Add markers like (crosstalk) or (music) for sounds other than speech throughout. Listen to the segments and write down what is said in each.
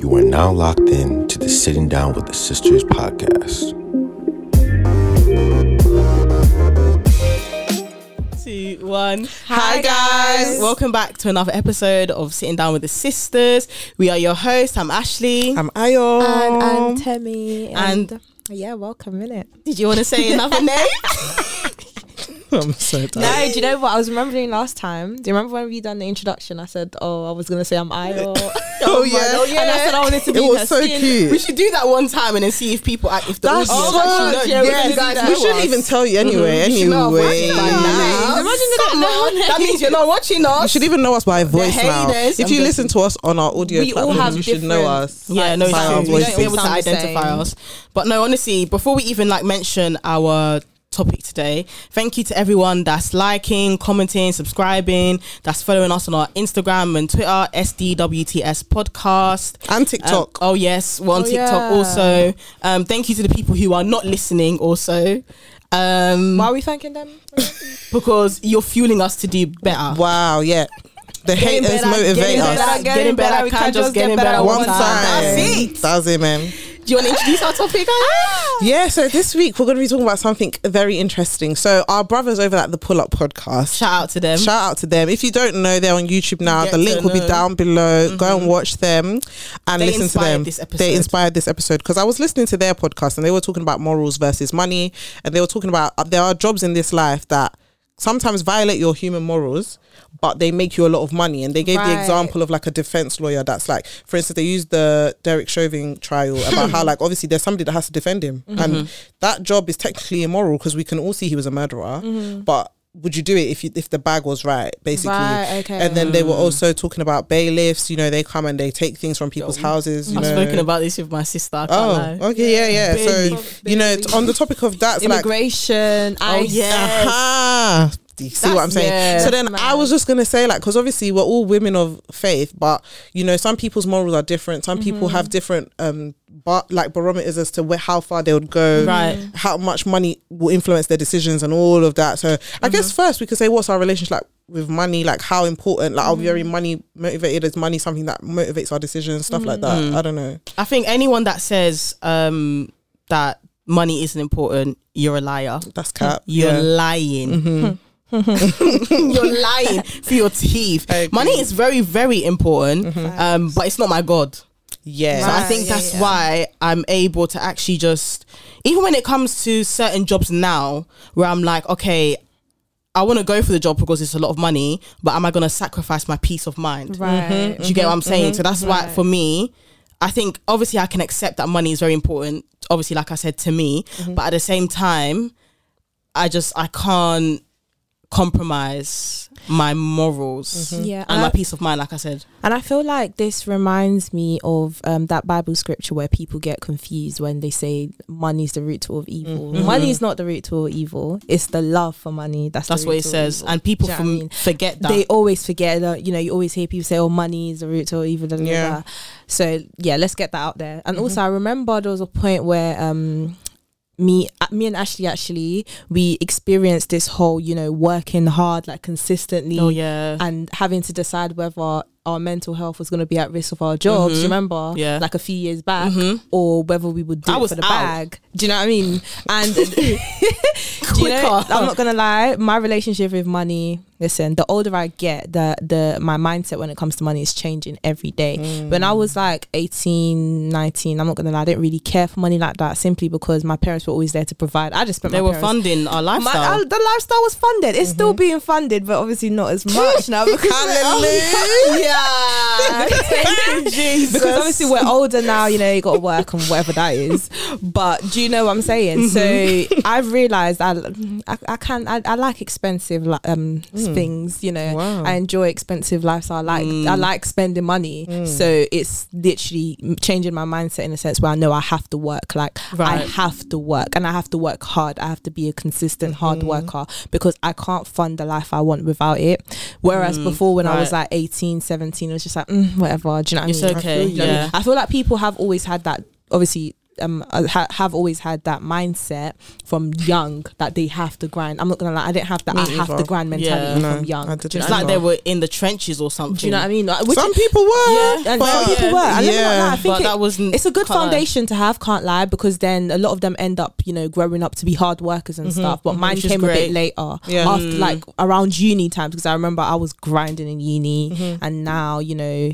You are now locked in to the Sitting Down with the Sisters podcast. Two, one. Hi, guys. Welcome back to another episode of Sitting Down with the Sisters. We are your hosts. I'm Ashley. I'm Ayo. And I'm Temi. And- And, yeah, welcome, innit? Did you want to say another (laughs) name? (laughs) (laughs) I'm so tired. No, do you know what I was remembering last time? Do you remember when we done the introduction? I said, "Oh, I was gonna say I'm Ayo." (laughs) Oh, yeah. oh, yeah. And I said I wanted to It be in was her so skin. cute. we should do that one time and then see if people act if the That's audience so actually know. yeah, You we're guys gonna do that. know we shouldn't even tell you mm-hmm. anyway. You should know us Anyway, by now. Imagine they don't. That means you're not watching us. you should even know us by voice now. haters. If you listen to us on our audio We all have you should know us. Yeah, no, it's by true. our We don't be able to identify us. But no, honestly, before we even like mention our topic today, thank you to everyone that's liking, commenting, subscribing, that's following us on our Instagram and Twitter, SDWTS podcast. And Um, TikTok. oh yes, we're on Oh, TikTok yeah. also. Um, thank you to the people who are not listening also. Um, Why are we thanking them? (laughs) because you're fueling us to do better. wow, yeah. The Getting haters better, motivate getting us. better, getting better, We can't can't just just get better better One one time. time. That's it. That's it, man. Do you want to introduce our topic? Yeah, so this week we're going to be talking about something very interesting. So, our brothers over at the Pull Up Podcast. Shout out to them. Shout out to them. If you don't know, they're on YouTube now. Get the link will be down below. Go and watch them and They listen to them. this episode. They inspired this episode because I was listening to their podcast and they were talking about morals versus money, and they were talking about uh, there are jobs in this life that sometimes violate your human morals but they make you a lot of money and they gave the example of like a defense lawyer that's like for instance they used the Derek Chauvin trial about (laughs) how like obviously there's somebody that has to defend him Mm-hmm. and that job is technically immoral because we can all see he was a murderer Mm-hmm. but would you do it if you if the bag was right basically Right, okay. and then they were mm. also talking about bailiffs you know they come and they take things from people's houses you I've know spoken about this with my sister. I can't Oh, lie. okay, yeah, yeah. Bailiff. So you know, on the topic of that, so like, Immigration. Oh, ICE. yeah. Aha. Do you see what I'm saying? yeah. So then That's I was just gonna say like because obviously we're all women of faith, but you know some people's morals are different. Some people Mm-hmm. have different um but like barometers as to where how far they would go, Right. How much money will influence their decisions and all of that. So I Mm-hmm. guess first we could say what's our relationship like with money, like how important, like are we Mm-hmm. very money motivated? Is money something that motivates our decisions, stuff like that? Mm-hmm. I don't know. I think anyone that says um, that money isn't important, you're a liar. That's cap. You're yeah. lying. (laughs) (laughs) you're lying for your teeth. I. Mm-hmm. Money is very, very important, um, but it's not my god. Yeah. So I think yeah, that's yeah. why I'm able to actually just, even when it comes to certain jobs now, where I'm like, okay, I want to go for the job because it's a lot of money, but am I going to sacrifice my peace of mind? Right. Do you get what I'm saying? So that's why for me, I think obviously I can accept that money is very important. Obviously, like I said to me, but at the same time, I just I can't compromise my morals Yeah, and and my peace of mind. Like I said, And I feel like this reminds me of um, that Bible scripture where people get confused when they say money is the root to all of evil. Money is not the root to all evil. It's the love for money. That's that's the what it says, evil. and people Do you know from I mean? forget that. They always forget that you know you always hear people say, "Oh, money is the root to all evil." Yeah. da. So yeah, let's get that out there. And also, I remember there was a point where um me uh, me and Ashley actually we experienced this whole you know working hard like consistently oh yeah, and having to decide whether our mental health was going to be at risk of our jobs. Mhm. Remember? Yeah. Like a few years back, Mhm. or whether we would do I it was for the out. bag. Do you know what I mean? And (laughs) (laughs) you know. I'm not gonna lie. My relationship with money. Listen, the older I get, the the my mindset when it comes to money is changing every day. When I was like 18, 19, I'm not gonna lie, I didn't really care for money like that simply because my parents were always there to provide. I just spent they my were parents funding our my, lifestyle. uh, the lifestyle was funded. It's still being funded, but obviously not as (laughs) much now. Because yeah, thank you, Jesus. because obviously we're older now, you know, you got to work and whatever that is. But do you know what I'm saying? So mm-hmm. I've realized I, I, I can I, I like expensive um mm. things. You know, Wow. I enjoy expensive lifestyle. I like I mm. like spending money. Mm. So it's literally changing my mindset in a sense where I know I have to work. Like I have to work, and I have to work hard. I have to be a consistent hard mm-hmm. worker because I can't fund the life I want without it. Whereas before, when I was like 18, 17, it was just like mm, whatever. Do you know what It's I mean? okay, I feel, yeah. I feel like people have always had that. Obviously, um uh, ha- have always had that mindset from young that they have to grind. I'm not gonna lie, I didn't have that Me I have to grind mentality Yeah. from No, young. I didn't It's like what they were in the trenches or something. Do you know what I mean? Like, which- Some people were. Yeah, and but- some people were. And let me not yeah. lie, I think But it- that wasn't. it's a good can't lie. foundation to have, can't lie, because then a lot of them end up, you know, growing up to be hard workers and stuff. But mine Which is came a bit later, Yeah. after Mm. like around uni times, because I remember I was grinding in uni, Mm-hmm. and now you know,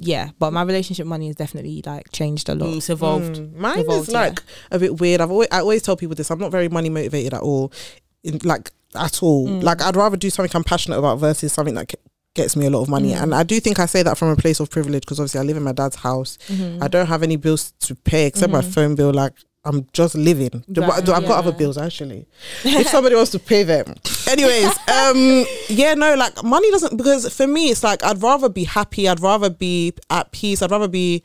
yeah. But my relationship money has definitely like changed a lot. Mm, it's evolved. Mm, Mine Evolved, is like a bit weird. I've always I always tell people this. I'm not very money motivated at all. In like at all. Mm. Like I'd rather do something I'm passionate about versus something that ge- gets me a lot of money. Mm. And I do think I say that from a place of privilege because obviously I live in my dad's house. Mm-hmm. I don't have any bills to pay except my phone bill. Like I'm just living. Right, I've got other bills actually. if somebody wants to pay them. (laughs) Anyways, um, yeah, no, like money doesn't because for me it's like I'd rather be happy. I'd rather be at peace. I'd rather be.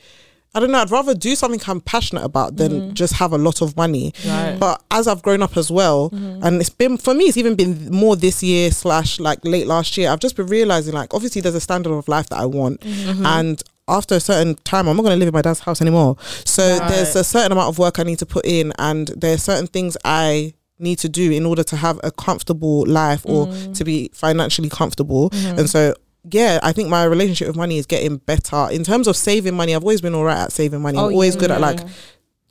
I don't know. I'd rather do something I'm passionate about than mm-hmm. just have a lot of money. Right. But as I've grown up as well, mm-hmm. and it's been for me, it's even been more this year slash like late last year. I've just been realizing like obviously there's a standard of life that I want, mm-hmm. and after a certain time, I'm not going to live in my dad's house anymore. So Right. there's a certain amount of work I need to put in, and there's certain things I need to do in order to have a comfortable life or mm. to be financially comfortable. Mm-hmm. And so yeah, I think my relationship with money is getting better in terms of saving money. I've always been all right at saving money. I'm Oh, always yeah, good at like.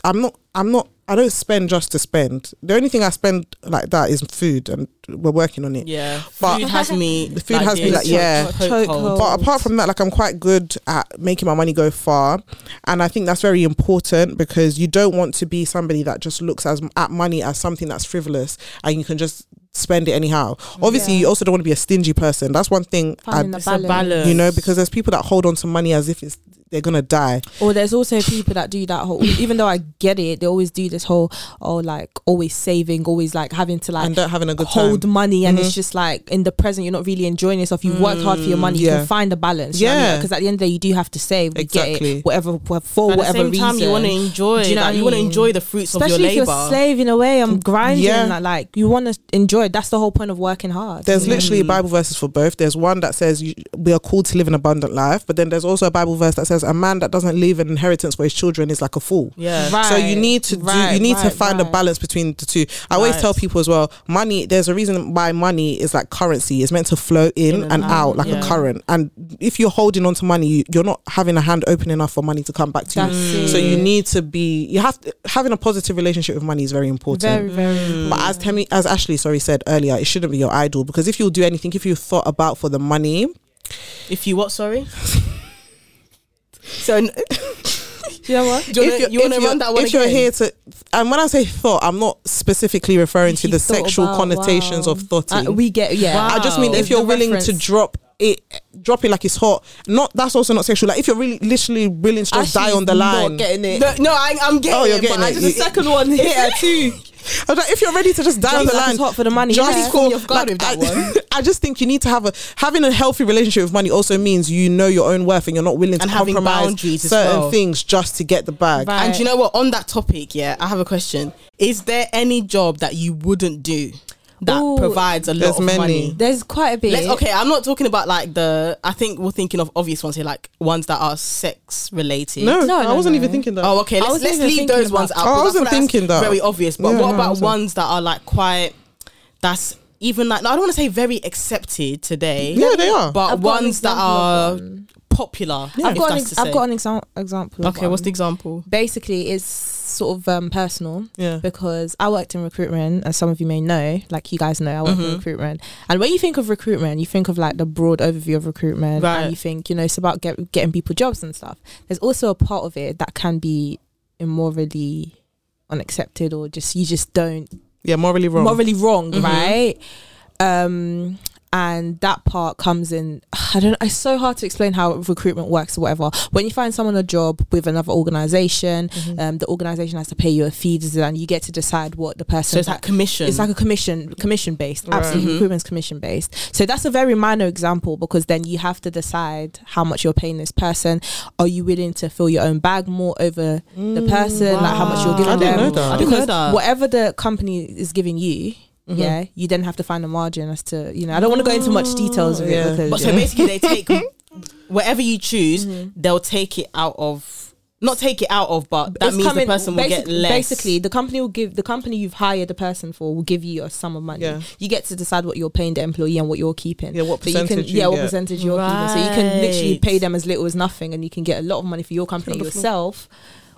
I'm not I'm not I don't spend just to spend. The only thing I spend like that is food and we're working on it. Yeah, But- food has me. (laughs) The food has me like, yeah. chokehold. Chokehold. But apart from that, like I'm quite good at making my money go far, and I think that's very important because you don't want to be somebody that just looks as at money as something that's frivolous and you can just spend it anyhow. Obviously, Yeah. you also don't want to be a stingy person. That's one thing. Finding I, the It's a balance. balance. you know, because there's people that hold on to money as if it's they're gonna die. Or there's also people that do that whole. (coughs) Even though I get it, they always do this whole oh like always saving, always like having to like and don't having a good hold time. money and Mhm. it's just like in the present you're not really enjoying yourself you've worked hard for your money you yeah. can find a balance Yeah. because at the end of the day you do have to save we get Exactly. it whatever for At the whatever same reason time, you want to enjoy. Do you know like, what I you want to enjoy the fruits especially of your if you're labor. slaving away I'm grinding Yeah. like, like you want to enjoy it that's the whole point of working hard There's you know? literally Bible verses for both. There's one that says you, we are called to live an abundant life, but then there's also a Bible verse that says a man that doesn't leave an inheritance for his children is like a fool. Yeah. Right. So you need to do right, you need to right, find a balance between the two. I always tell people as well, money there's a reason why money is like currency. It's meant to flow in, In and, and out, out, like yeah. a current. And if you're holding on to money, you, you're not having a hand open enough for money to come back to That's you. it. So you need to be you have to, having a positive relationship with money is very important. very very But as Temi, as Ashley, sorry, said earlier, it shouldn't be your idol because if you'll do anything, if you thought about for the money, If you what? Sorry. (laughs) so you know what do you if wanna, you want to if run that one if you're here to, and when I say thought, I'm not specifically referring to the sexual about- connotations wow. of thoughting. Uh, we get yeah Wow. I just mean if you're willing to drop it, drop it like it's hot. Not that's also not sexual. Like if you're really literally willing to just die on the line. not getting it No, no I, I'm getting Oh, you're it, getting but I it. just the second one (laughs) here too. I was like, if you're ready to just die on the like line, it's hot for the money just yeah. for Caught me off guard with that I, one. (laughs) I just think you need to have a having a healthy relationship with money also means you know your own worth and you're not willing to And having compromise boundaries certain well. things just to get the bag. Right. And you know what? On that topic, yeah, I have a question. Is there any job that you wouldn't do that Ooh, provides a lot of many. money? there's quite a bit Let's, okay, I'm not talking about like the. I think we're thinking of obvious ones here, like ones that are sex related. No, No, I wasn't no. even thinking that. Oh, okay. Let's, let's leave those ones out. Oh, I 'cause wasn't feel like that's thinking that. Very obvious. But Yeah, what no, about ones that are like quite? That's even like no, I don't want to say very accepted today. yeah, they are. But I've ones that are popular. I've got an ex- I've got an exam- example Okay, what's the example? basically it's sort of um, personal yeah. because I worked in recruitment, as some of you may know, like you guys know, I worked in Mhm. recruitment. And when you think of recruitment, you think of like the broad overview of recruitment, Right. and you think, you know, it's about get, getting people jobs and stuff. There's also a part of it that can be immorally unaccepted, or just you just don't Yeah, morally wrong. morally wrong, Mhm. right? Um, and that part comes in. I don't. It's so hard to explain how recruitment works or whatever. When you find someone a job with another organization, Mm-hmm. um, the organization has to pay you a fee, and you get to decide what the person. So it's that- like commission. it's like a commission commission based Right. absolutely Mhm. recruitment's commission based so that's a very minor example because then you have to decide how much you're paying this person are you willing to fill your own bag more over the person like how much you're giving I didn't them know that. I didn't know because that. whatever the company is giving you Mhm. yeah you then have to find a margin as to you know i don't want to go into much details of Yeah. it because But so basically, they take (laughs) whatever you choose, Mhm. they'll take it out of not take it out of, but that It's means coming- the person will get less. Basically, the company will give the company you've hired the person for will give you a sum of money. Yeah. You get to decide what you're paying the employee and what you're keeping. Yeah, what So you can, percentage you yeah, what percentage you're keeping. So you can literally pay them as little as nothing, and you can get a lot of money for your company yourself.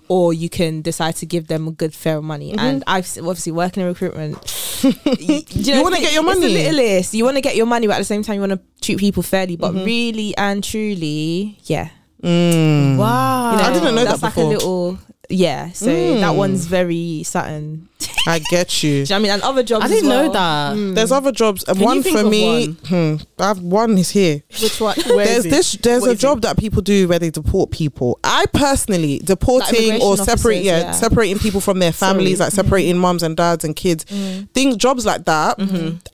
Or you can decide to give them a good fair money, Mm-hmm. and I've obviously working in recruitment. (laughs) you, You wanna get your money. It's the littlest. You want to get your money, but at the same time, you want to treat people fairly. But Mm-hmm. really and truly, yeah, Mm. wow. you know, I didn't know that's that like before. a little yeah. So that Mm. one's very something. I get you. (laughs) Do you know what I mean? And other jobs. I didn't know well. that. Mm. There's other jobs. and Can one for of me. Hmm, I've one is here. Which one? (laughs) there's this. There's What a is job that people do where they deport people. I personally deporting immigration or separate, officers, yeah, yeah. separating people from their families, like separating mums and dads and kids. Things, jobs like that.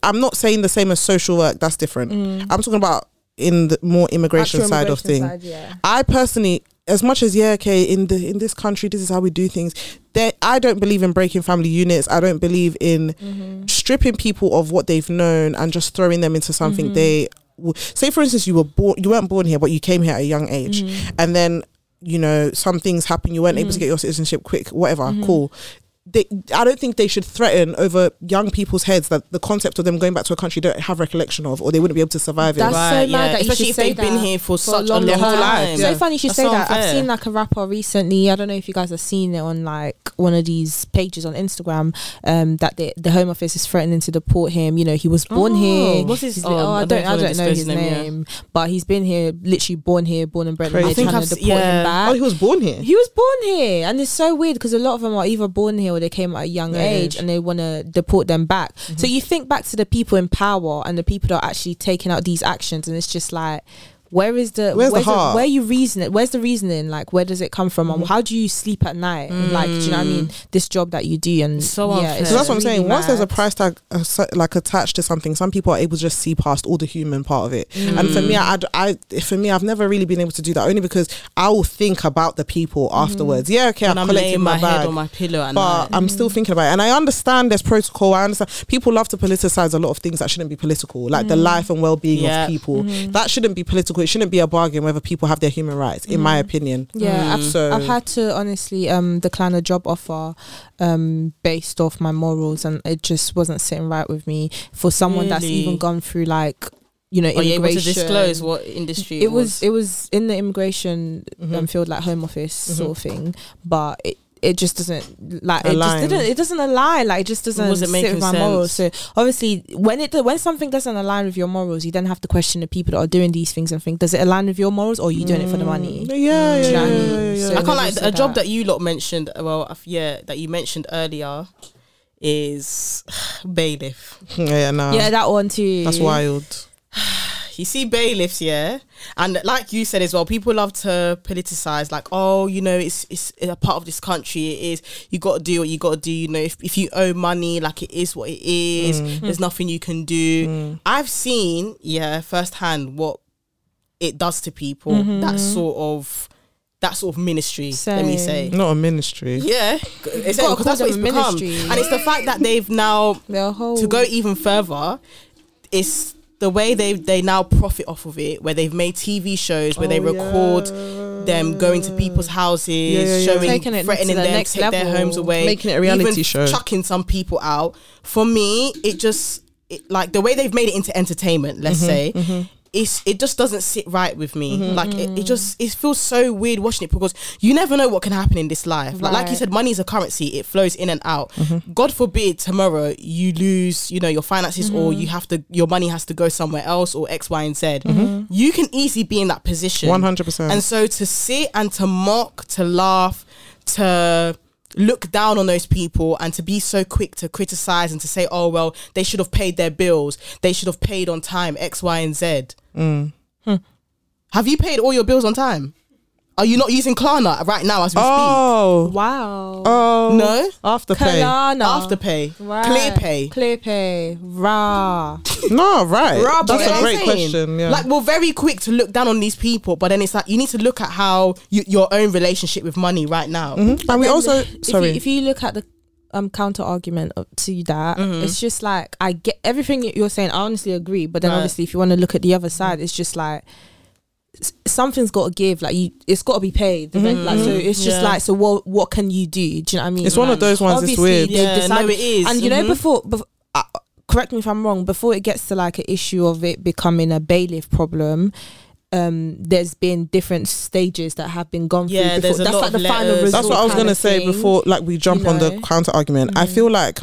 I'm not saying the same as social work. That's different. I'm talking about in the more immigration Actual side of immigration things. side, yeah. I personally, as much as yeah, okay, in the in this country, this is how we do things. There, I don't believe in breaking family units. I don't believe in Mm-hmm. stripping people of what they've known and just throwing them into something Mm-hmm. they. w- Say, for instance, you were born, you weren't born here, but you came here at a young age, Mm-hmm. and then you know some things happen. You weren't able to get your citizenship quick, whatever. Mm-hmm. Cool. They, I don't think they should threaten over young people's heads that the concept of them going back to a country they don't have recollection of, or they wouldn't be able to survive That's in. so Right, mad yeah. that you Especially should if say they've been here for a such a long long time. time. So funny you should That's say so that. I've seen like a rapper recently. I don't know if you guys have seen it on like one of these pages on Instagram. Um, that the the Home Office is threatening to deport him. You know, he was born Oh, here. what's his- He's oh, oh, I I don't don't, I don't know his his name, yeah. but he's been here, literally born here, born and bred. And Crazy. they're I think trying I've to deport yeah. him back. Oh, he was born here. He was born here, and it's so weird because a lot of them are either born here or they came at a young age, age. and they want to deport them back. Mm-hmm. So you think back to the people in power and the people that are actually taking out these actions, and it's just like. Where is the Where's the heart? where you reason it? Where's the reasoning? Like, where does it come from? Mm-hmm. And how do you sleep at night? And like, do you know what I mean? This job that you do, and Mm. So yeah, it's So that's what I'm really saying. Once there's a price tag uh, so- like attached to something, some people are able to just see past all the human part of it. And for Mm. me, I, I, for me, I've never really been able to do that. Only because I will think about the people afterwards. Yeah, okay, I've I'm collected laying my, my head on my pillow at but night. I'm still thinking about it, and I understand there's protocol. I understand people love to politicize a lot of things that shouldn't be political, like the life and well-being Yeah. of people. That shouldn't be political. It shouldn't be a bargain whether people have their human rights, in my opinion. Yeah, I've, So- I've had to honestly um decline a job offer um based off my morals and it just wasn't sitting right with me. For someone that's even gone through like you know Are you able to disclose what industry it was it was in the immigration Mm-hmm. um, field like home office sort of thing but it it just doesn't like it Align. just didn't it doesn't align like it just doesn't wasn't sit with my sense. morals so obviously when it when something doesn't align with your morals you then have to question the people that are doing these things and think does it align with your morals or are you doing it for the money Yeah, yeah, Do you know yeah, I yeah, mean? yeah, yeah. So- I can't like also a job that. that you lot mentioned. Well, yeah, that you mentioned earlier is (sighs) bailiff. yeah, yeah, nah. yeah that one too that's wild. (sighs) (sighs) You see bailiffs, yeah, and like you said as well, people love to politicize. Like, oh, you know, it's it's a part of this country. It is. You got to do what you got to do. You know, if if you owe money, like it is what it is. Mm-hmm. There's nothing you can do. I've seen, yeah, firsthand what it does to people. Mm-hmm. That sort of that sort of ministry. Let me say. Not a ministry. Yeah, it's gotta because that's what it's them a become, ministry. and it's the fact that they've now to go even further. It's the way they they now profit off of it, where they've made TV shows where they Oh, record them going to people's houses, Yeah, yeah, yeah. showing, Taking it threatening the them, next to take their homes away, Making it a reality even show. chucking some people out. For me, it just it, like the way they've made it into entertainment. Let's Mm-hmm, say. It's, it just doesn't sit right with me. Like it, it just it feels so weird watching it because you never know what can happen in this life. Like, like you said, money is a currency; it flows in and out. Mm-hmm. God forbid tomorrow you lose, you know, your finances or Mm-hmm. you have to, your money has to go somewhere else or X, Y, and Z. You can easily be in that position. One hundred percent. And so to sit and to mock, to laugh, to look down on those people and to be so quick to criticize and to say, oh, well, they should have paid their bills. They should have paid on time, X, Y, and Z. Mm. Hmm. Have you paid all your bills on time? Are you not using Klarna right now as we speak? Oh, wow oh. No? Afterpay. Kalana. Afterpay. Right. Clearpay. Clear pay. Rah. (laughs) No, right. Rob, That's a great question. Yeah. Like we're very quick to look down on these people, but then it's like you need to look at how you, your own relationship with money right now. Mhm. And we also If sorry. you, if you look at the um counter argument of- to that, Mm-hmm. it's just like I get everything you're saying. I honestly agree, but then Right. obviously, if you want to look at the other side, it's just like something's got to give. Like you, it's got to be paid. The rent, Like so, it's just Yeah. like so. What what can you do? Do you know what I mean? It's one of those ones. It's weird. they've Yeah, no, decided- it is. And you know, Mhm. before, before uh, correct me if I'm wrong. Before it gets to like an issue of it becoming a bailiff problem. Um, there's been different stages that have been gone Yeah, through. there's Before. a That's lot like of the final letters. resort. That's what I was gonna say thing. before, like we jump you on the counter argument. I feel like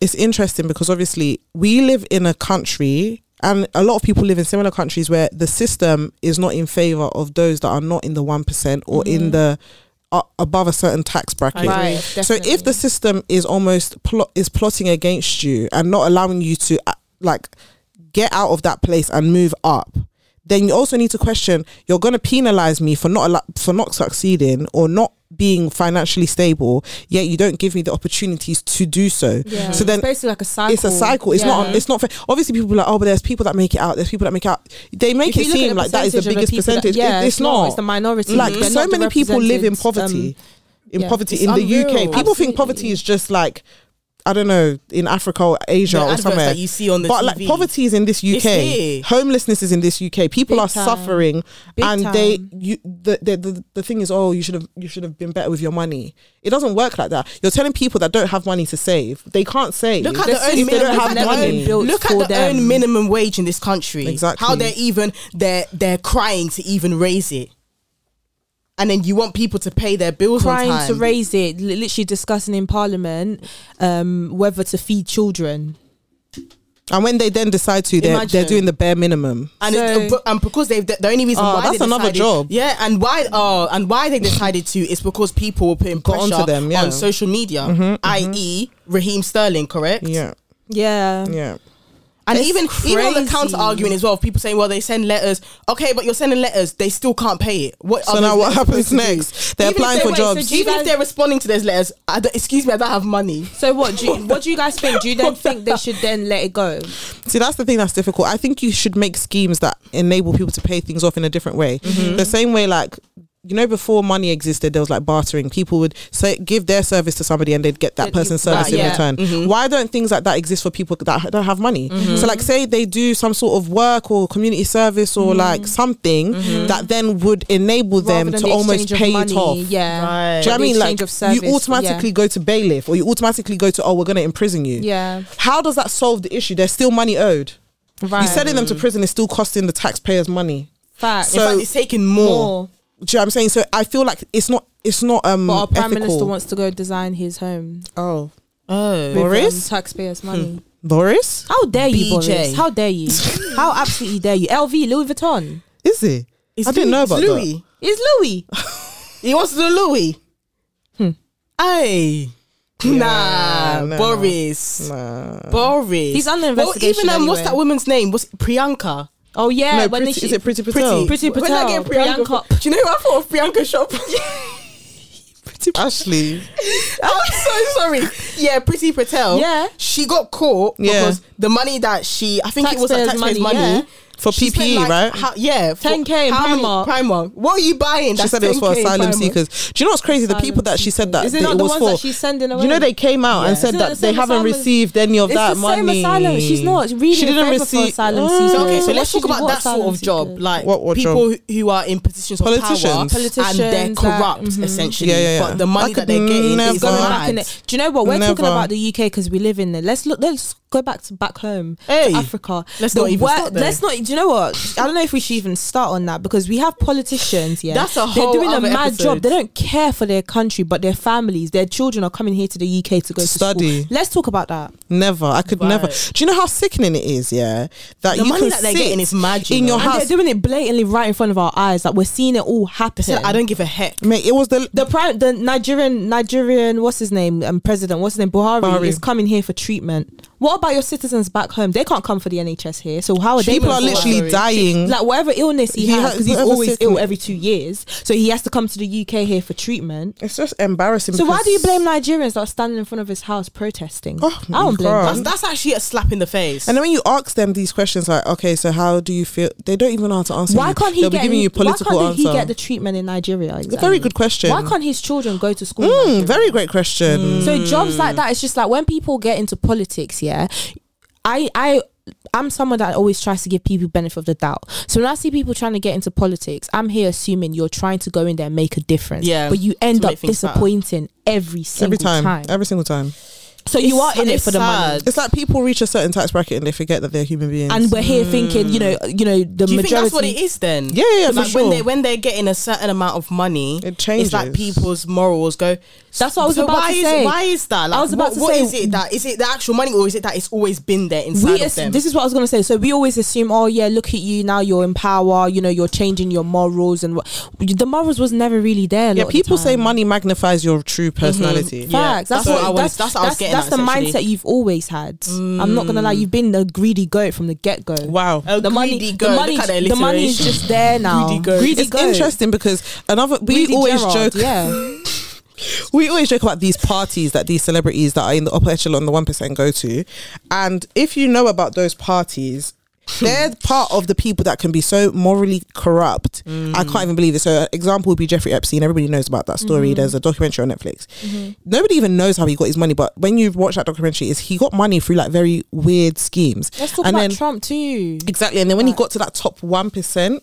it's interesting because obviously we live in a country. And a lot of people live in similar countries where the system is not in favor of those that are not in the one percent or in the uh, above a certain tax bracket. Right. So if the system is almost plot is plotting against you and not allowing you to uh, like get out of that place and move up, then you also need to question: you're going to penalize me for not for not succeeding or not being financially stable, yet you don't give me the opportunities to do so. Yeah. So then it's basically like a cycle. it's a cycle. It's not. It's not fair. Obviously, people are like, oh, but there's people that make it out. There's people that make it out. They make If it you look at seem like that is the biggest that- percentage. yeah, It- it's, not. It's the minority. Like They're so many people live in represented, um, poverty. in yeah. poverty It's in the. UK. People think poverty is just like I don't know in Africa or Asia The or somewhere. that you see on the but TV. like poverty is in this UK. Homelessness is in this UK. People Big are time. suffering, Big and they you the, the the the thing is, oh, you should have you should have been better with your money. It doesn't work like that. You're telling people that don't have money to save. They can't save. Look at The the own they minimum. don't Look have at money. own- built Look at the them. own minimum wage in this country. Exactly. How they're even they're they're crying to even raise it, and then you want people to pay their bills on trying time. to raise it, literally discussing in parliament um, whether to feed children. and when they then decide to, they're Imagine. they're doing the bare minimum. and, So- it, and because they've the only reason Oh, why that's they another decided- job. yeah and why oh and why they decided to is because people were putting Got pressure onto them, yeah. Mm-hmm, on social media i.e Raheem Sterling correct Yeah, Yeah. yeah. And It's even even on the counter argument as well of people saying well they send letters okay but you're sending letters they still can't pay it what So now what happens supposed to do? next? They're Even applying they- for wait, jobs. so even if they're responding to those letters I don't- excuse me I don't have money So what do you, (laughs) what do you guys think? Do you then think they should then let it go? See, that's the thing that's difficult. I think you should make schemes that enable people to pay things off in a different way. Mm-hmm. The same way, like you know, before money existed, there was like bartering. People would say give their service to somebody, and they'd get that Yeah, person's service right, in return. Mm-hmm. Why don't things like that exist for people that don't have money? Mm-hmm. So, like, say they do some sort of work or community service or like something Mm-hmm. that then would enable them Rather than to the almost of pay money, it off. Yeah. Right. Do you know what I mean? Like service, you automatically go to bailiff or you automatically go to oh we're going to imprison you. Yeah. How does that solve the issue? There's still money owed. Right. You sending them to prison is still costing the taxpayers money. Fact. So- fact it's taking more, More. Do you know what I'm saying? So I feel like it's not it's not um But our prime ethical. minister wants to go design his home oh oh with Boris? um, taxpayers' money. Boris? How dare you, BJ. Boris? How dare you? (laughs) How absolutely dare you? LV, Louis Vuitton. Is it? It's I didn't Louis- know it's about that. Louis. It's Louis. (laughs) He wants to do Louis. Hmm. Hey. nah, no, Boris. Nah. Boris. He's under Well, investigation even um, what's that woman's name? What's Priyanka? Oh yeah, No, when Pretty- she, is it Pretty Patel? Pretty When Patel. I get Priyanka, Priyanka. do you know who I thought of Priyanka Shop? (laughs) Pretty Ashley. I'm so sorry. Yeah, Pretty Patel. Yeah. She got caught Yeah. because the money that she, I think it was like Taxpayers' taxpayers' money, money. yeah. For She PPE, like, right? How, yeah. 10K in how many- Primark. Primark. What are you buying? She said it was for asylum Primark. seekers. Do you know what's crazy? The Asylum people that she said that Is it that not it the was ones for. that she's sending away? You know they came out and said Isn't that the they haven't asylum? received any of It's that the money? same asylum. She's not really She in didn't favour for receive. asylum Mm. seekers. So, okay, so let's talk about what that sort of job, like What- what people who- who are in positions of Politicians. power and they're corrupt, mhm. essentially. Yeah, yeah, yeah. But the I money that they're getting is going back in it. Do you know what we're talking about the UK because we live in there? Let's look. Let's go back to back home, Hey. to Africa. Let's The not even wor- start there. Let's not. Do you know what? I don't know if we should even start on that because we have politicians. Yeah, That's a whole. They're whole doing a mad episode. job. They don't care for their country, but their families, their children are coming here to the UK to go to Study. School. Let's talk about that. Never. I could Right. never. Do you know how sickening it is? Yeah, that The you money that they're getting is mad, in your And And house. they're doing it blatantly right in front of our eyes. Like we're seeing it all happen. They said, I don't give a heck. Mate, it was the the prime, the Nigerian, Nigerian, what's his name, um, president, what's his name, Buhari, Buhari. is coming here for treatment. What about your citizens back home? They can't come for the NHS here, so how are they? people are literally it? dying. Like whatever illness he, He has, has- because he's always sickness. ill every two years, so he has to come to the UK here for treatment. It's just embarrassing. So why do you blame Nigerians that are standing in front of his house protesting? Oh, I don't blame God. That's, that's actually a slap in the face. And then when you ask them these questions, like, okay, so how do you feel? They don't even know how to answer. Why you. can't he They'll get? be giving you why can't he get the treatment in Nigeria? It's a very good question. Why can't his children go to school? Mm, Nigeria? very great question. So jobs like that, it's just like when people get into politics, yeah. I I I'm someone that always tries to give people benefit of the doubt. So when I see people trying to get into politics, I'm here assuming you're trying to go in there and make a difference. Yeah, But you end up make things better. disappointing every single every time, every single time. So you are in it for the money. It's like people reach a certain tax bracket and they forget that they're human beings. And we're here thinking, you know, you know, the Do you majority. think that's what it is then? Yeah, yeah, for like sure. When they when they're getting a certain amount of money, It It's like people's morals go. That's what I was so about why to is, say. Why is that? Like, was about what, to what say- is it that is it the actual money or is it that it's always been there inside we of ass- them? this is what I was gonna say. So we always assume, oh yeah, look at you now. You're in power. You know, you're changing your morals and what. The morals was never really there. a yeah, lot of the people say time. money magnifies your true mm-hmm. personality. Yeah, Facts. That's, that's what what, I was- that's, that's what I was that's, getting that's at, the essentially. mindset you've always had. I'm not gonna lie. You've been a greedy goat from the get go. Wow. A The money, greedy the goat. money, Look at the money is alliteration. just there now. Greedy goat. Greedy it's goat. interesting because another we Greedy always Gerard, joke Yeah. (laughs) we always joke about these parties that these celebrities that are in the upper echelon, the one percent, go to, and if you know about those parties. They're (laughs) part of the people that can be so morally corrupt. Mm. I can't even believe it. So, an example would be Jeffrey Epstein. Everybody knows about that story. Mm-hmm. There's a documentary on Netflix. Mm-hmm. Nobody even knows how he got his money, but when you watch that documentary, is he got money through like very weird schemes. Let's talk and about then Trump too. Exactly. And then when he got to that top 1%,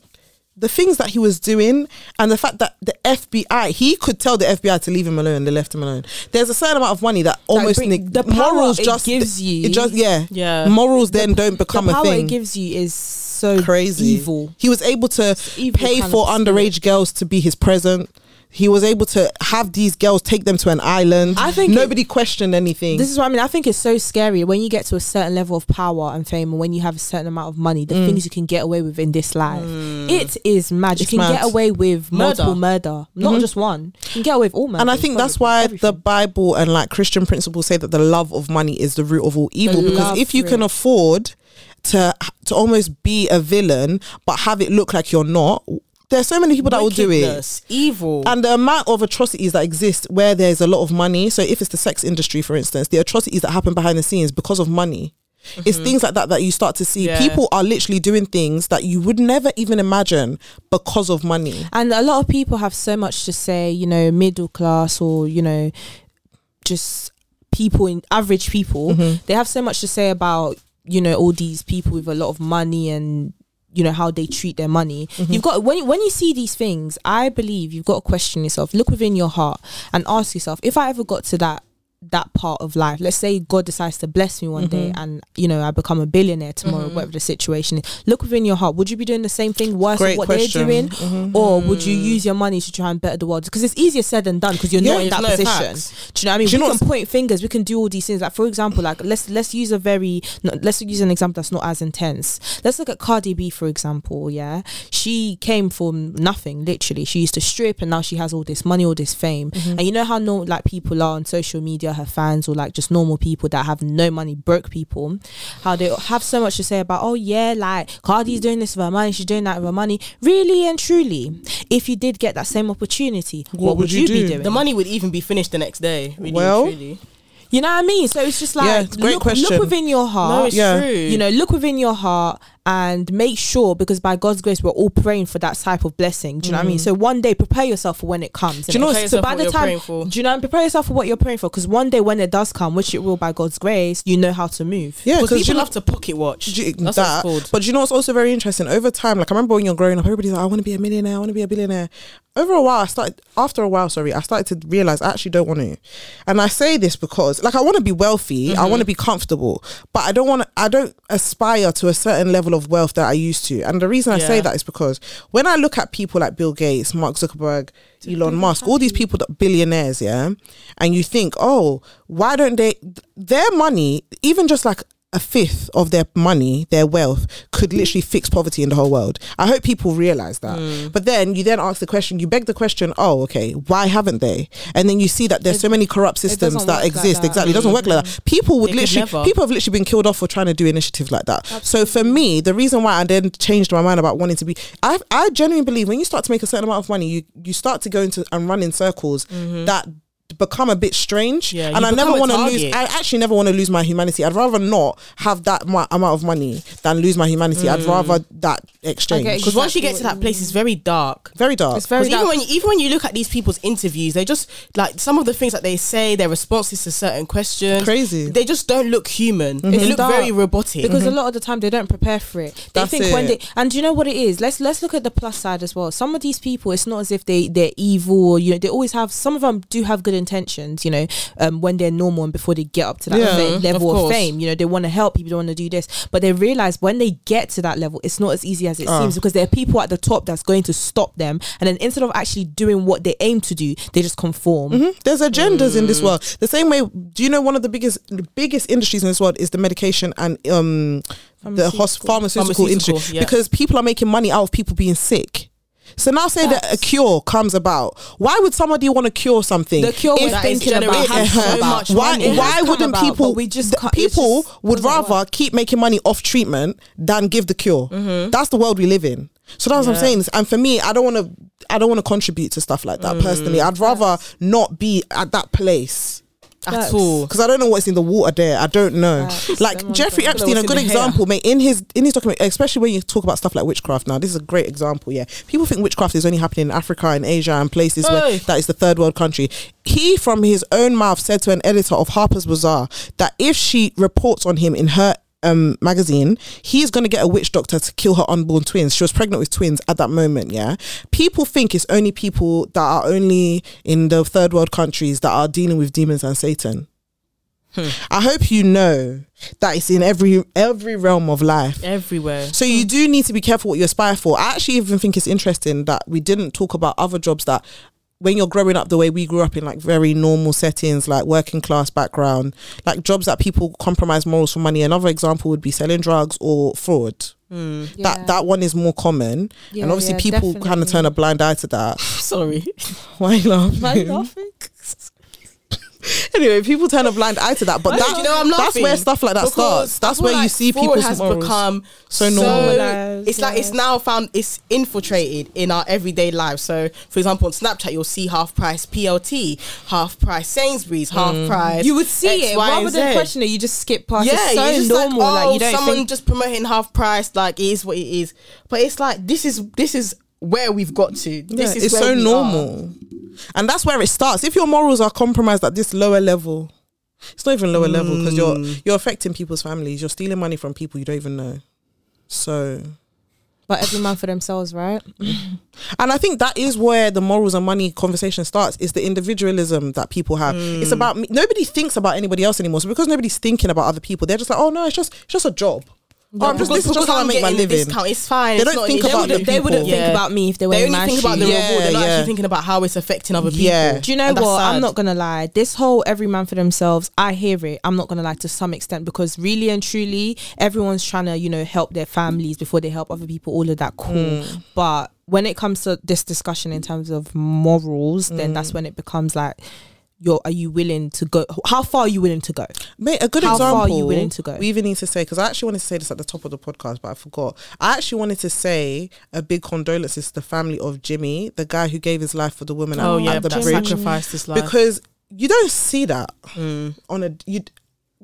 the things that he was doing and the fact that the FBI, he could tell the FBI to leave him alone. They left him alone. There's a certain amount of money that almost bring- neg- the morals just gives you- It just yeah Yeah. Morals then don't become the a thing. it gives you is so Crazy. evil. He was able to pay for underage girls to be his present. He was able to have these girls take them to an island. I think nobody questioned anything. This is what I mean. I think it's so scary when you get to a certain level of power and fame, and when you have a certain amount of money, the mm. things you can get away with in this life. Mm. It is mad. You can mad. get away with Murder. multiple murder, not mm-hmm. just one. You can get away with all murder. and I think that's why the Bible and like Christian principles say that the love of money is the root of all evil. The because if you can afford to to almost be a villain but have it look like you're not, there's so many people that will do it. Evil. And the amount of atrocities that exist where there's a lot of money. So if it's the sex industry, for instance, the atrocities that happen behind the scenes because of money. It's things like that that you start to see. Yeah. People are literally doing things that you would never even imagine because of money. And a lot of people have so much to say, you know, middle class or, you know, just people in average people. Mm-hmm. They have so much to say about, you know, all these people with a lot of money and you know how they treat their money. Mm-hmm. You've got when when you see these things, I believe you've got to question yourself. Look within your heart and ask yourself, if I ever got to that that part of life. Let's say God decides to bless me one day Mm-hmm. and you know I become a billionaire tomorrow, whatever the situation is. Look within your heart. Would you be doing the same thing worse Great than what question. they're doing? Or would you use your money to try and better the world? Because it's easier said than done because you're Yeah, not in that no position. facts. Do you know what I mean? Do we can point fingers, we can do all these things. Like for example, like let's let's use a very no, let's use an example that's not as intense. Let's look at Cardi B for example, yeah. She came from nothing, literally. She used to strip and now she has all this money, all this fame. Mm-hmm. And you know how no like people are on social media, her fans or like just normal people that have no money, broke people, how they have so much to say about, oh yeah, like Cardi's doing this with her money, she's doing that with her money. Really and truly, if you did get that same opportunity, what, would, you, be do? doing? the money would even be finished the next day. Really Well, and truly. You know what I mean? So it's just like Yeah, it's great look, question. look within your heart. No, it's yeah. true. you know, look within your heart and make sure because by God's grace we're all praying for that type of blessing. Do you know what I mean? Mm. So one day prepare yourself for when it comes. Do you know so by the for what you're time do you know prepare yourself for what you're praying for? Because one day when it does come, which it will by God's grace, you know how to move. Yeah, Because people you love to pocket watch. You- That's that, it's called. But you know what's also very interesting? Over time, like I remember when you're growing up, everybody's like, I want to be a millionaire, I want to be a billionaire. Over a while, I started, after a while, sorry, I started to realize I actually don't want to. And I say this because, like, I want to be wealthy, I mm-hmm. want to be comfortable, but I don't want I don't aspire to a certain level of wealth that I used to. And the reason I say that is because when I look at people like Bill Gates, Mark Zuckerberg, Elon Musk, all these people that billionaires, yeah, and you think, oh, why don't they, their money, even just like a fifth of their money, their wealth, could literally fix poverty in the whole world. I hope people realize that. Mm. But then you then ask the question, you beg the question, oh, okay, why haven't they? And then you see that there's so many corrupt systems that work like exist. that. Exactly. It doesn't work like that. People would They literally, people have literally been killed off for trying to do initiatives like that. So for me, the reason why I then changed my mind about wanting to be, I, I genuinely believe when you start to make a certain amount of money, you, you start to go into and run in circles that become a bit strange Yeah, and I never want to lose. I actually never want to lose my humanity I'd rather not have that amount of money than lose my humanity I'd Mm. rather that exchange. Because once you get to that place, it's very dark. Very dark. It's very even dark. when you, even when you look at these people's interviews, they just like some of the things that they say, their responses to certain questions, Crazy. They just don't look human. They look Dark. very robotic. because a lot of the time they don't prepare for it. They That's think when it. they and do you know what it is? Let's let's look at the plus side as well. Some of these people, it's not as if they they're evil. Or, you know, they always have. Some of them do have good intentions. You know, um, when they're normal and before they get up to that Yeah. fa- Mhm, level of of, course. fame. You know, they want to help people. They want to do this, but they realize when they get to that level, it's not as easy as it Ah. seems because there are people at the top that's going to stop them, and then instead of actually doing what they aim to do, they just conform. Mhm. There's agendas in Mm. this world. The same way, do you know one of the biggest the biggest industries in this world is the medication and um the hos- pharmaceutical, Pharmaceutical, industry yeah. because people are making money out of people being sick. So now say that a cure comes about. Why would somebody want to cure something? The cure if we're that is thinking about has so much why money. Why wouldn't about, people we just people just would rather work. keep making money off treatment than give the cure that's the world we live in so that's what i'm saying and for me i don't want to i don't want to contribute to stuff like that Mm. personally i'd rather not be at that place at all. because I don't know what's in the water there. I don't know. Facts. Like ones Jeffrey Epstein, a good example, mate. In his in his document, especially when you talk about stuff like witchcraft. Now, this is a great example. Yeah, people think witchcraft is only happening in Africa and Asia and places where that is the third world country. He, from his own mouth, said to an editor of Harper's Bazaar that if she reports on him in her um magazine he's going to get a witch doctor to kill her unborn twins she was pregnant with twins at that moment yeah people think it's only people that are only in the third world countries that are dealing with demons and satan I hope you know that it's in every every realm of life. Everywhere. So you do need to be careful what you aspire for. I actually even think it's interesting that we didn't talk about other jobs that when you're growing up the way we grew up in like very normal settings like working class background like jobs that people compromise morals for money another example would be selling drugs or fraud Hmm. that that one is more common Yeah, and obviously yeah, people kind of turn a blind eye to that (laughs) Sorry. (laughs) why you (laughs) laughing? Why you laughing? (laughs) anyway people turn a blind eye to that but that, you know I'm that's laughing? where stuff like that Because starts that's I feel where you like see fraud people's has morals become So so, normalised, it's like it's now found it's infiltrated in our everyday lives. So, for example, on Snapchat, you'll see half price PLT, half price Sainsbury's, half mm. price. You would see X, it Y, rather than Z. question it. You just skip past. Yeah, it's so you're just normal. Like, Like, oh, you don't someone think. just promoting half price, like it is what it is. But it's like this is this is where we've got to. This Yeah, is it's where so we are. normal and that's where it starts. If your morals are compromised at this lower level it's not even lower level because you're Mm. you're affecting people's families. You're stealing money from people you don't even know. So. But every man for themselves, right? (clears throat) and i think that is where the morals and money conversation starts is the individualism that people have. It's about me nobody thinks about anybody else anymore. So because nobody's thinking about other people they're just like oh no it's just it's just a job oh, I'm just, Because- this is just how i I'm make my getting the living discount, It's fine. They it's don't not think an about issue. the They wouldn't people. think Yeah. about me if they were They in only my think about the shoes. Yeah, reward. They're not yeah. actually thinking about how it's affecting other people. Yeah. Do you know And what? I'm not gonna lie. This whole every man for themselves, I hear it. I'm not gonna lie to some extent because really and truly, everyone's trying to, you know, help their families before they help other people. All of that cool. Mm. But when it comes to this discussion in terms of morals, then Mm. that's when it becomes like, you're are you willing to go? How far are you willing to go? Mate, a good How example. far are you willing to go? We even need to say because I actually wanted to say this at the top of the podcast, but I forgot. I actually wanted to say a big condolences to the family of Jimmy, the guy who gave his life for the woman Oh at, yeah, at the that bridge, sacrificed his life. because you don't see that Mm. on a you.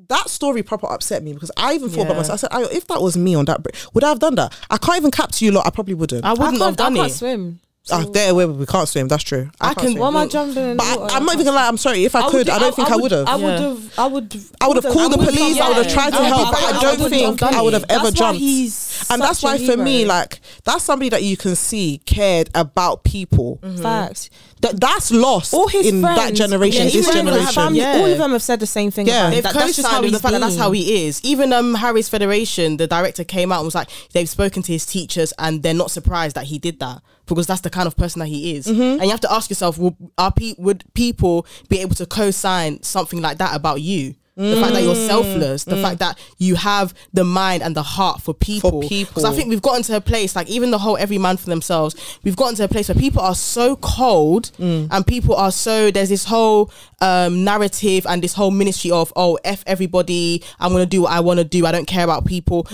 That story proper upset me because I even thought about myself. I said, "Ayo, if that was me on that bridge, would I have done that? I can't even cap to you lot. I probably wouldn't. I wouldn't I have can't, I can't it. swim. Ah, there, where we can't swim. That's true. I can't can- swim. What am I jumping in? But the I, water? I'm not even gonna lie. I'm sorry. If I, could, I don't think I would have. I would have. I would. I would have called the police. I would have tried to help, but I I don't think I would have ever jumped. and that's why for me, like that's somebody that you can see cared about people. facts. That that's lost All his in friends, that generation, yeah, this even Even generation. family, Yeah. all of them have said the same thing. Yeah. about him. They've That- that's just how co-signed he's the fact that that's how he is. Even um Harris Federation, the director came out and was like, they've spoken to his teachers and they're not surprised that he did that because that's the kind of person that he is. Mm-hmm. And you have to ask yourself, will, are pe- would people be able to co-sign something like that about you? The fact that you're Mm. selfless, the fact that you have the mind and the heart for people. people. Because I think we've gotten to a place, like even the whole every man for themselves, we've gotten to a place where people are so cold Mm. and people are so, there's this whole um, narrative and this whole ministry of, oh, F everybody, I'm going to do what I want to do, I don't care about people.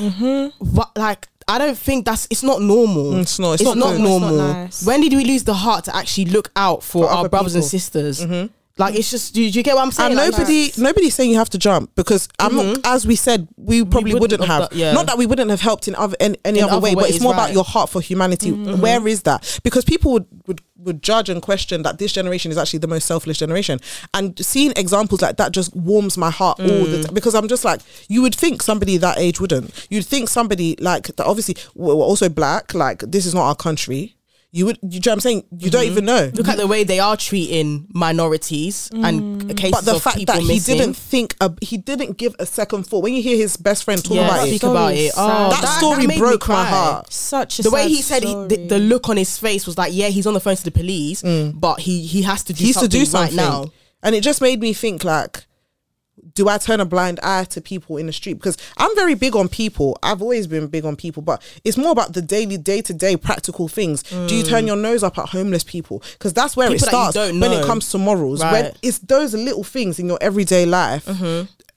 But like, I don't think that's, it's not normal. Mm, it's not- it's It's not not good. It's not normal. nice. when did we lose the heart to actually look out for, For our other brothers and sisters? Mm-hmm. Like it's just, do, do you get what I'm saying? and Like, nobody, nobody's saying you have to jump because I'm not. Mm-hmm. As we said, we probably wouldn't wouldn't, have have. yeah. Not that we wouldn't have helped in other any, any In other, other way, but it's more right. about your heart for humanity. Mm-hmm. Where is that? Because people would, would would judge and question that this generation is actually the most selfless generation, and seeing examples like that just warms my heart all the mm. time. Because I'm just like, you would think somebody that age wouldn't. You'd think somebody like that. Obviously, we're also black. Like this is not our country. You would, you know what I'm saying? You don't mm-hmm. even know. Look at the way they are treating minorities and mm. cases but the of fact people that he missing. didn't think a, he didn't give a second thought when you hear his best friend talk yeah, about speak it about Story it. is Oh, sad. that, story made me broke my heart Such a The way he said he, the, the look on his face was like, yeah, he's on the phone to the police, mm. but he he has to do he used to something do something right now. and it just made me think like do I turn a blind eye to people in the street? Because I'm very big on people. I've always been big on people, but it's more about the daily, day to day practical things. Do you turn your nose up at homeless people? Because that's where People it starts don't when know. it comes to morals. Right. Mm-hmm. it's those little things in your everyday life.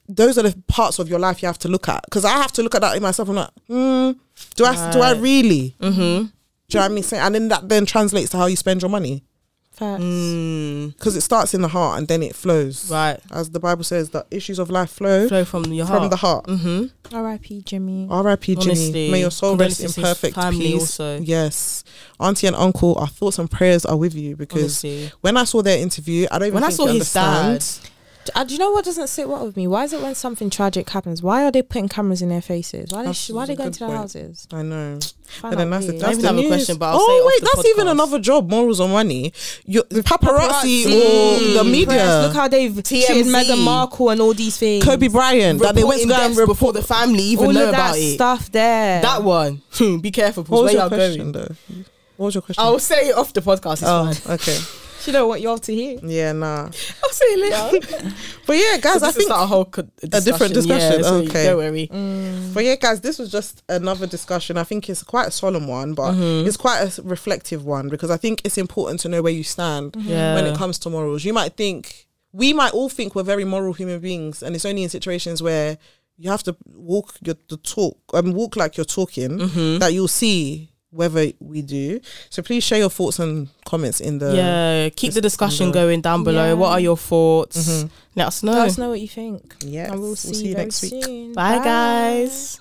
Those are the parts of your life you have to look at. Because I have to look at that in myself. I'm like, hmm, do I do I really? Mm-hmm. Do you know what I mean? And then that then translates to how you spend your money Facts. Mm, because it starts in the heart and then it flows. right. As the Bible says, the issues of life flow, Flow from your from heart. the heart. Mm-hmm. R.I.P. Jimmy. R.I.P. Jimmy. May your soul rest in condolences to his perfect peace. also. Yes, auntie and uncle, our thoughts and prayers are with you because Honestly. when I saw their interview, I don't even When I think saw his understand. dad, Uh, do you know what doesn't sit well with me? Why is it when something tragic happens? Why are they putting cameras in their faces? Why are they, sh- why are they going to their point. houses? I know, Find but then that's the, that's the have a news. question, but I'll say it oh wait, the that's even another job. Morals on money. Your the paparazzi, paparazzi. or the media. Press, look how they've TMZ. treated Meghan Markle and all these things. Kobe Bryant that they went to reporting go and deaths report. before the family even all know of about that it. stuff there. That one. (laughs) Be careful, What was where your question going. though? What was your question? I'll say it off the podcast. It's oh, fine. okay. (laughs) she don't want you all to hear. Yeah, nah. I'll say it later. But yeah, guys, So I this is think not a whole co- different discussion, Yeah, so okay. Don't worry. But yeah, guys, this was just another discussion. I think it's quite a solemn one, but Mm-hmm. it's quite a reflective one because I think it's important to know where you stand Yeah. when it comes to morals. You might think we might all think we're very moral human beings, and it's only in situations where you have to walk your the talk and walk like you're talking Mm-hmm. that you'll see whether we do. So please share your thoughts and comments in the yeah, keep the discussion the- going down below. Yeah. What are your thoughts? Let us know. Mm-hmm. Let us know what you think. Yeah, And we'll We'll see, see you next week. soon. Bye, guys.